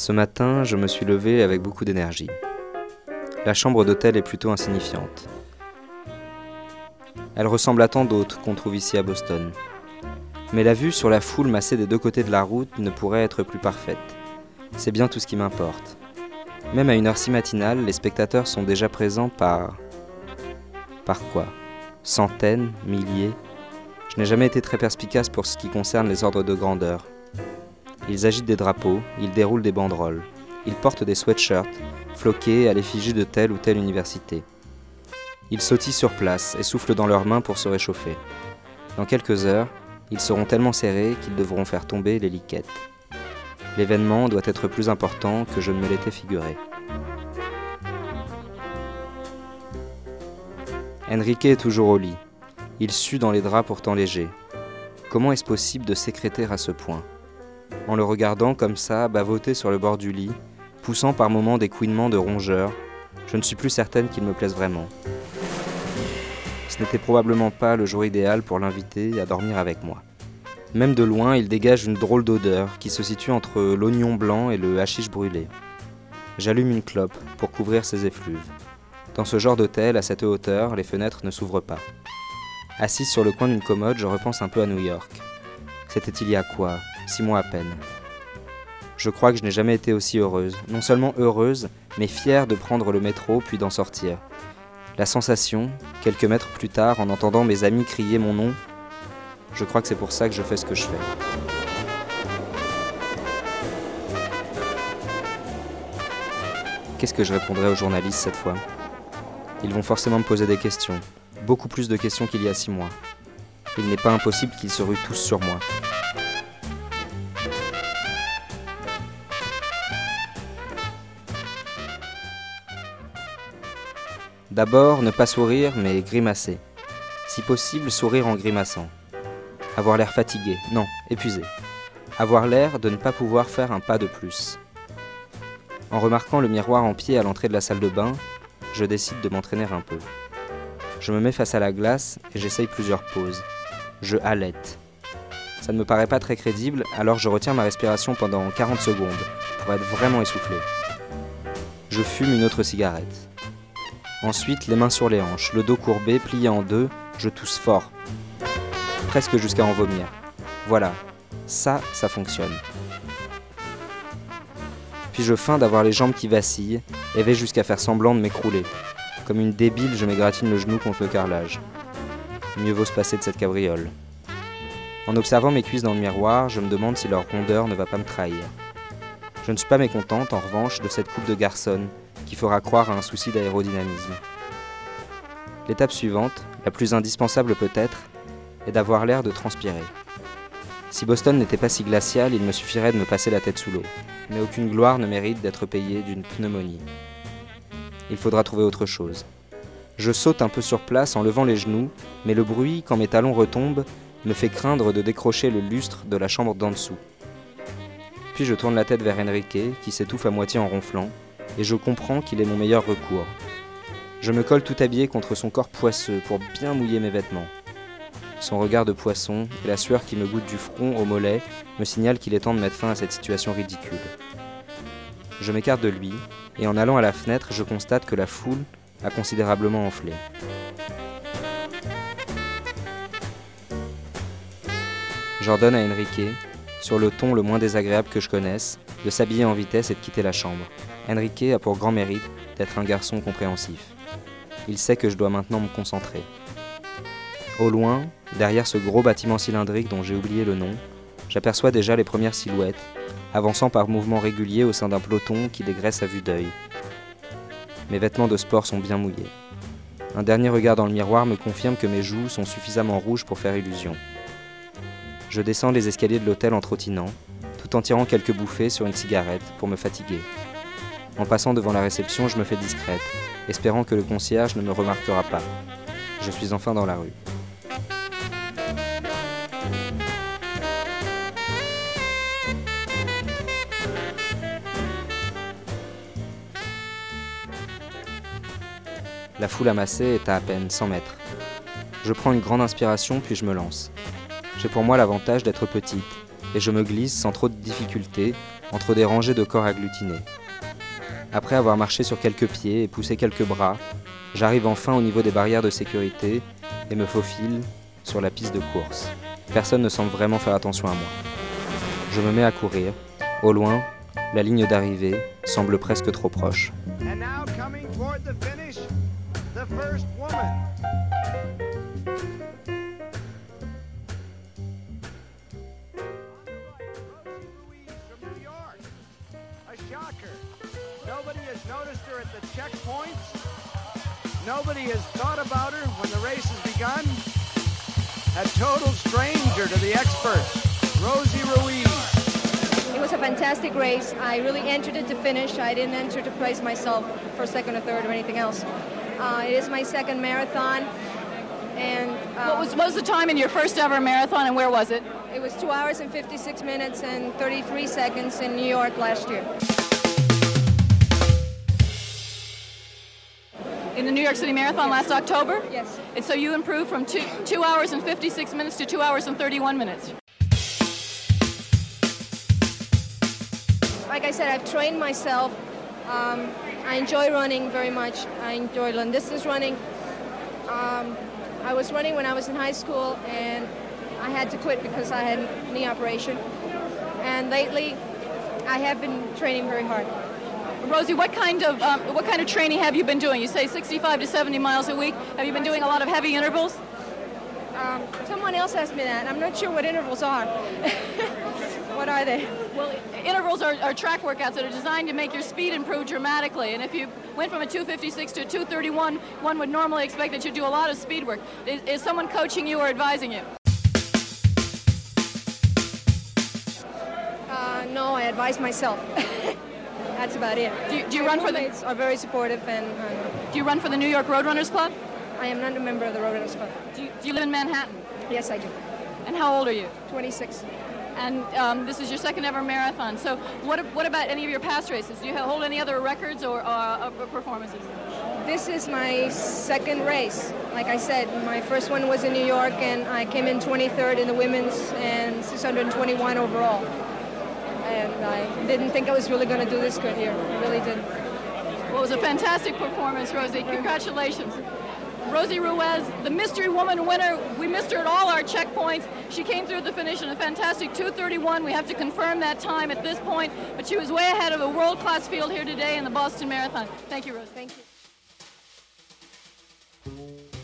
Ce matin, je me suis levé avec beaucoup d'énergie. La chambre d'hôtel est plutôt insignifiante. Elle ressemble à tant d'autres qu'on trouve ici à Boston. Mais la vue sur la foule massée des deux côtés de la route ne pourrait être plus parfaite. C'est bien tout ce qui m'importe. Même à une heure si matinale, les spectateurs sont déjà présents par... Par quoi? Centaines Milliers? Je n'ai jamais été très perspicace pour ce qui concerne les ordres de grandeur. Ils agitent des drapeaux, ils déroulent des banderoles, ils portent des sweatshirts, floqués à l'effigie de telle ou telle université. Ils sautillent sur place et soufflent dans leurs mains pour se réchauffer. Dans quelques heures, ils seront tellement serrés qu'ils devront faire tomber les liquettes. L'événement doit être plus important que je ne me l'étais figuré. Enrique est toujours au lit. Il sue dans les draps pourtant légers. Comment est-ce possible de sécréter à ce point? En le regardant comme ça, bavoter sur le bord du lit, poussant par moments des couinements de rongeur, je ne suis plus certaine qu'il me plaise vraiment. Ce n'était probablement pas le jour idéal pour l'inviter à dormir avec moi. Même de loin, il dégage une drôle d'odeur qui se situe entre l'oignon blanc et le hashish brûlé. J'allume une clope pour couvrir ses effluves. Dans ce genre d'hôtel, à cette hauteur, les fenêtres ne s'ouvrent pas. Assise sur le coin d'une commode, je repense un peu à New York. C'était il y a quoi? Six mois à peine. Je crois que je n'ai jamais été aussi heureuse. Non seulement heureuse, mais fière de prendre le métro puis d'en sortir. La sensation, quelques mètres plus tard, en entendant mes amis crier mon nom, je crois que c'est pour ça que je fais ce que je fais. Qu'est-ce que je répondrai aux journalistes cette fois? Ils vont forcément me poser des questions, beaucoup plus de questions qu'il y a six mois. Il n'est pas impossible qu'ils se ruent tous sur moi. D'abord, ne pas sourire, mais grimacer. Si possible, sourire en grimaçant. Avoir l'air fatigué, non, épuisé. Avoir l'air de ne pas pouvoir faire un pas de plus. En remarquant le miroir en pied à l'entrée de la salle de bain, je décide de m'entraîner un peu. Je me mets face à la glace et j'essaye plusieurs poses. Je halète. Ça ne me paraît pas très crédible, alors je retiens ma respiration pendant 40 secondes pour être vraiment essoufflé. Je fume une autre cigarette. Ensuite, les mains sur les hanches, le dos courbé, plié en deux, je tousse fort, presque jusqu'à en vomir. Voilà, ça, ça fonctionne. Puis je feins d'avoir les jambes qui vacillent et vais jusqu'à faire semblant de m'écrouler. Comme une débile, je m'égratine le genou contre le carrelage. Mieux vaut se passer de cette cabriole. En observant mes cuisses dans le miroir, je me demande si leur rondeur ne va pas me trahir. Je ne suis pas mécontente, en revanche, de cette coupe de garçonne qui fera croire à un souci d'aérodynamisme. L'étape suivante, la plus indispensable peut-être, et d'avoir l'air de transpirer. Si Boston n'était pas si glacial, il me suffirait de me passer la tête sous l'eau. Mais aucune gloire ne mérite d'être payée d'une pneumonie. Il faudra trouver autre chose. Je saute un peu sur place en levant les genoux, mais le bruit, quand mes talons retombent, me fait craindre de décrocher le lustre de la chambre d'en dessous. Puis je tourne la tête vers Enrique, qui s'étouffe à moitié en ronflant, et je comprends qu'il est mon meilleur recours. Je me colle tout habillé contre son corps poisseux pour bien mouiller mes vêtements. Son regard de poisson et la sueur qui me goûte du front au mollet me signalent qu'il est temps de mettre fin à cette situation ridicule. Je m'écarte de lui, et en allant à la fenêtre, je constate que la foule a considérablement enflé. J'ordonne à Enrique, sur le ton le moins désagréable que je connaisse, de s'habiller en vitesse et de quitter la chambre. Enrique a pour grand mérite d'être un garçon compréhensif. Il sait que je dois maintenant me concentrer. Au loin, derrière ce gros bâtiment cylindrique dont j'ai oublié le nom, j'aperçois déjà les premières silhouettes, avançant par mouvements réguliers au sein d'un peloton qui dégraisse à vue d'œil. Mes vêtements de sport sont bien mouillés. Un dernier regard dans le miroir me confirme que mes joues sont suffisamment rouges pour faire illusion. Je descends les escaliers de l'hôtel en trottinant, tout en tirant quelques bouffées sur une cigarette pour me fatiguer. En passant devant la réception, je me fais discrète, espérant que le concierge ne me remarquera pas. Je suis enfin dans la rue. La foule amassée est à à peine 100 mètres. Je prends une grande inspiration puis je me lance. J'ai pour moi l'avantage d'être petite et je me glisse sans trop de difficulté entre des rangées de corps agglutinés. Après avoir marché sur quelques pieds et poussé quelques bras, j'arrive enfin au niveau des barrières de sécurité et me faufile sur la piste de course. Personne ne semble vraiment faire attention à moi. Je me mets à courir. Au loin, la ligne d'arrivée semble presque trop proche. Noticed her at the checkpoints. Nobody has thought about her when the race has begun. A total stranger to the experts, Rosie Ruiz. It was a fantastic race. I really entered it to finish. I didn't enter to place myself for second or third or anything else. Uh, it is my second marathon. And uh, what, was, what was the time in your first ever marathon and where was it? It was 2 hours and 56 minutes and 33 seconds in New York last year. In the New York City Marathon last October? Yes. And so you improved from two, two hours and 56 minutes to two hours and 31 minutes. Like I said, I've trained myself. Um, I enjoy running very much. I enjoy long distance running. Um, I was running when I was in high school and I had to quit because I had a knee operation. And lately, I have been training very hard. Rosie, what kind of um, what kind of training have you been doing? You say 65 to 70 miles a week. Have you been doing a lot of heavy intervals? Um, someone else asked me that. I'm not sure what intervals are. what are they? Well, intervals are, are, track workouts that are designed to make your speed improve dramatically. And if you went from a 256 to a 231, one would normally expect that you do a lot of speed work. Is, is someone coaching you or advising you? Uh, no, I advise myself. That's about it. Do you, do you run for the? are very supportive and. do you run for the New York Roadrunners Club? I am not a member of the Roadrunners Club. Do you, do you live in Manhattan? Yes, I do. And how old are you? 26. And um, this is your second ever marathon. So, what, what about any of your past races? Do you hold any other records or uh, performances? This is my second race. Like I said, my first one was in New York, and I came in 23rd in the women's and 621 overall and I didn't think I was really going to do this good here. I really didn't. Well, it was a fantastic performance, Rosie. Congratulations. Rosie Ruiz, the mystery woman winner. We missed her at all our checkpoints. She came through the finish in a fantastic 2:31. We have to confirm that time at this point, but she was way ahead of a world-class field here today in the Boston Marathon. Thank you, Rosie. Thank you.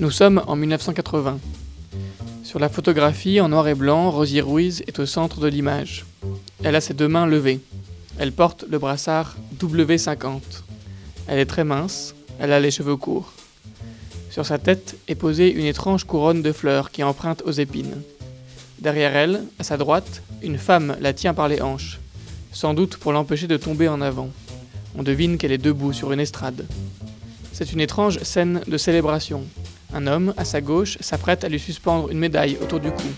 Nous sommes en 1980. Sur la photographie en noir et blanc, Rosie Ruiz est au centre de l'image. Elle a ses deux mains levées. Elle porte le brassard W50. Elle est très mince, elle a les cheveux courts. Sur sa tête est posée une étrange couronne de fleurs qui emprunte aux épines. Derrière elle, à sa droite, une femme la tient par les hanches, sans doute pour l'empêcher de tomber en avant. On devine qu'elle est debout sur une estrade. C'est une étrange scène de célébration, un homme, à sa gauche, s'apprête à lui suspendre une médaille autour du cou.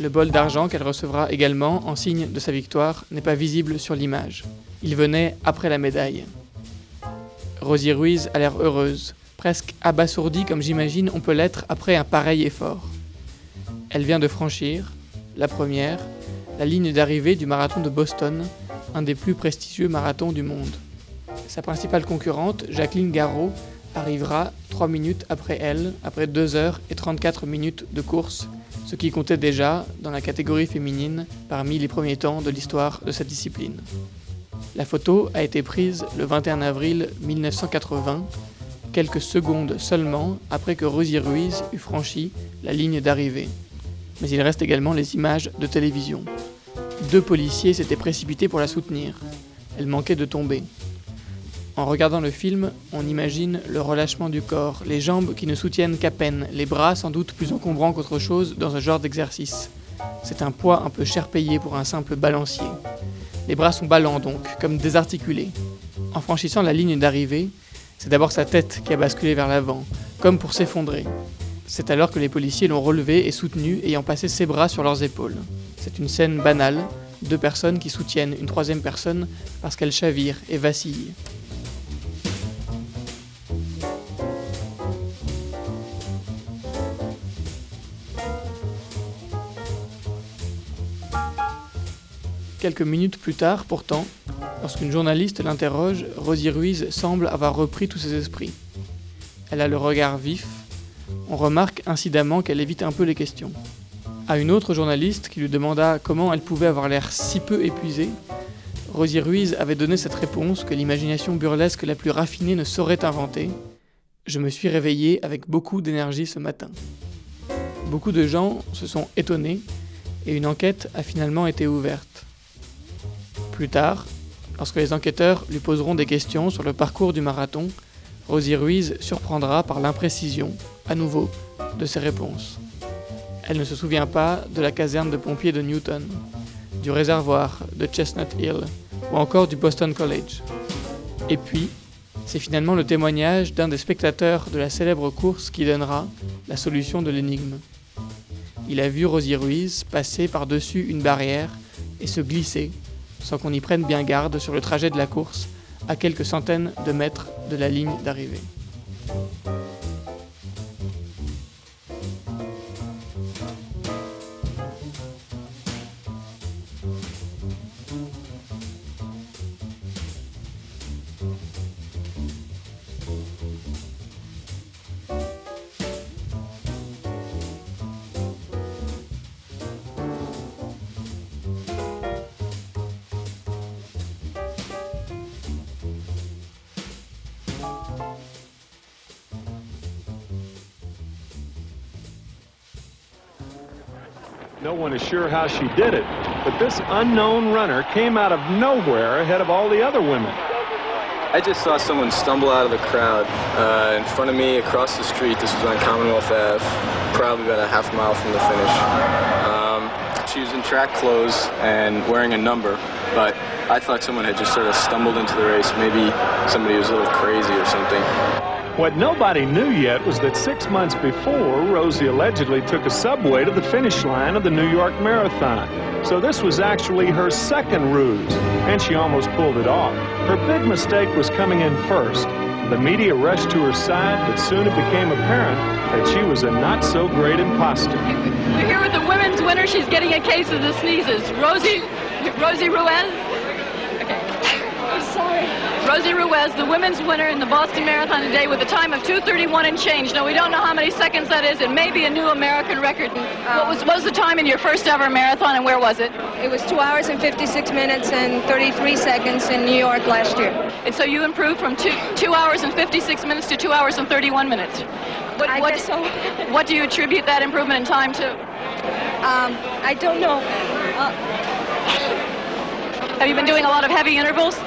Le bol d'argent qu'elle recevra également en signe de sa victoire n'est pas visible sur l'image. Il venait après la médaille. Rosie Ruiz a l'air heureuse, presque abasourdie comme j'imagine on peut l'être après un pareil effort. Elle vient de franchir, la première, la ligne d'arrivée du marathon de Boston, un des plus prestigieux marathons du monde. Sa principale concurrente, Jacqueline Garraud, arrivera 3 minutes après elle, après 2 heures et 34 minutes de course, ce qui comptait déjà dans la catégorie féminine parmi les premiers temps de l'histoire de cette discipline. La photo a été prise le 21 avril 1980, quelques secondes seulement après que Rosie Ruiz eut franchi la ligne d'arrivée. Mais il reste également les images de télévision. Deux policiers s'étaient précipités pour la soutenir. Elle manquait de tomber. En regardant le film, on imagine le relâchement du corps, les jambes qui ne soutiennent qu'à peine, les bras sans doute plus encombrants qu'autre chose dans un genre d'exercice. C'est un poids un peu cher payé pour un simple balancier. Les bras sont ballants donc, comme désarticulés. En franchissant la ligne d'arrivée, c'est d'abord sa tête qui a basculé vers l'avant, comme pour s'effondrer. C'est alors que les policiers l'ont relevé et soutenu, ayant passé ses bras sur leurs épaules. C'est une scène banale, deux personnes qui soutiennent une troisième personne parce qu'elle chavire et vacille. Quelques minutes plus tard, pourtant, lorsqu'une journaliste l'interroge, Rosie Ruiz semble avoir repris tous ses esprits. Elle a le regard vif. On remarque incidemment qu'elle évite un peu les questions. À une autre journaliste qui lui demanda comment elle pouvait avoir l'air si peu épuisée, Rosie Ruiz avait donné cette réponse que l'imagination burlesque la plus raffinée ne saurait inventer. Je me suis réveillée avec beaucoup d'énergie ce matin. Beaucoup de gens se sont étonnés et une enquête a finalement été ouverte. Plus tard, lorsque les enquêteurs lui poseront des questions sur le parcours du marathon, Rosie Ruiz surprendra par l'imprécision, à nouveau, de ses réponses. Elle ne se souvient pas de la caserne de pompiers de Newton, du réservoir de Chestnut Hill ou encore du Boston College. Et puis, c'est finalement le témoignage d'un des spectateurs de la célèbre course qui donnera la solution de l'énigme. Il a vu Rosie Ruiz passer par-dessus une barrière et se glisser, sans qu'on y prenne bien garde sur le trajet de la course, à quelques centaines de mètres de la ligne d'arrivée. No one is sure how she did it, but this unknown runner came out of nowhere ahead of all the other women. I just saw someone stumble out of the crowd uh, in front of me across the street. This was on Commonwealth Ave, probably about a half mile from the finish. Um, she was in track clothes and wearing a number, but I thought someone had just sort of stumbled into the race. Maybe somebody was a little crazy or something. What nobody knew yet was that six months before, Rosie allegedly took a subway to the finish line of the New York Marathon. So this was actually her second ruse, and she almost pulled it off. Her big mistake was coming in first. The media rushed to her side, but soon it became apparent that she was a not-so-great imposter. We're here with the women's winner. She's getting a case of the sneezes. Rosie, Rosie Ruiz. Rosie Ruiz, the women's winner in the Boston Marathon today with a time of 2.31 and change. Now, we don't know how many seconds that is. It may be a new American record. what, was, what was the time in your first ever marathon and where was it? It was 2 hours and 56 minutes and 33 seconds in New York last year. And so you improved from two, 2 hours and 56 minutes to 2 hours and 31 minutes. What, I what, guess so. what do you attribute that improvement in time to? Um, I don't know. Uh, Have you been doing a lot of heavy intervals?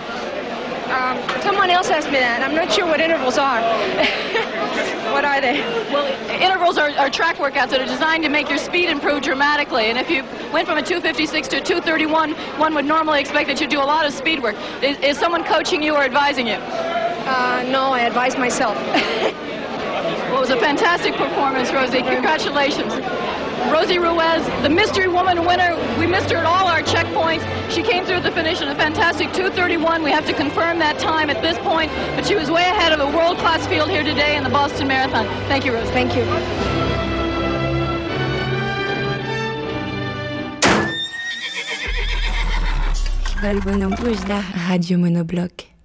Um, someone else asked me that. I'm not sure what intervals are. what are they? Well, intervals are, are track workouts that are designed to make your speed improve dramatically. And if you went from a 256 to a 231, one would normally expect that you'd do a lot of speed work. Is, is someone coaching you or advising you? Uh, no, I advise myself. Well, it was a fantastic performance, Rosie. Congratulations. Rosie Ruiz, the mystery woman winner. We missed her at all our checkpoints. She came through the finish in a fantastic 231. We have to confirm that time at this point, but she was way ahead of a world-class field here today in the Boston Marathon. Thank you, Rosie. Thank you. Val Bonhomme Rouge, la radio monobloc.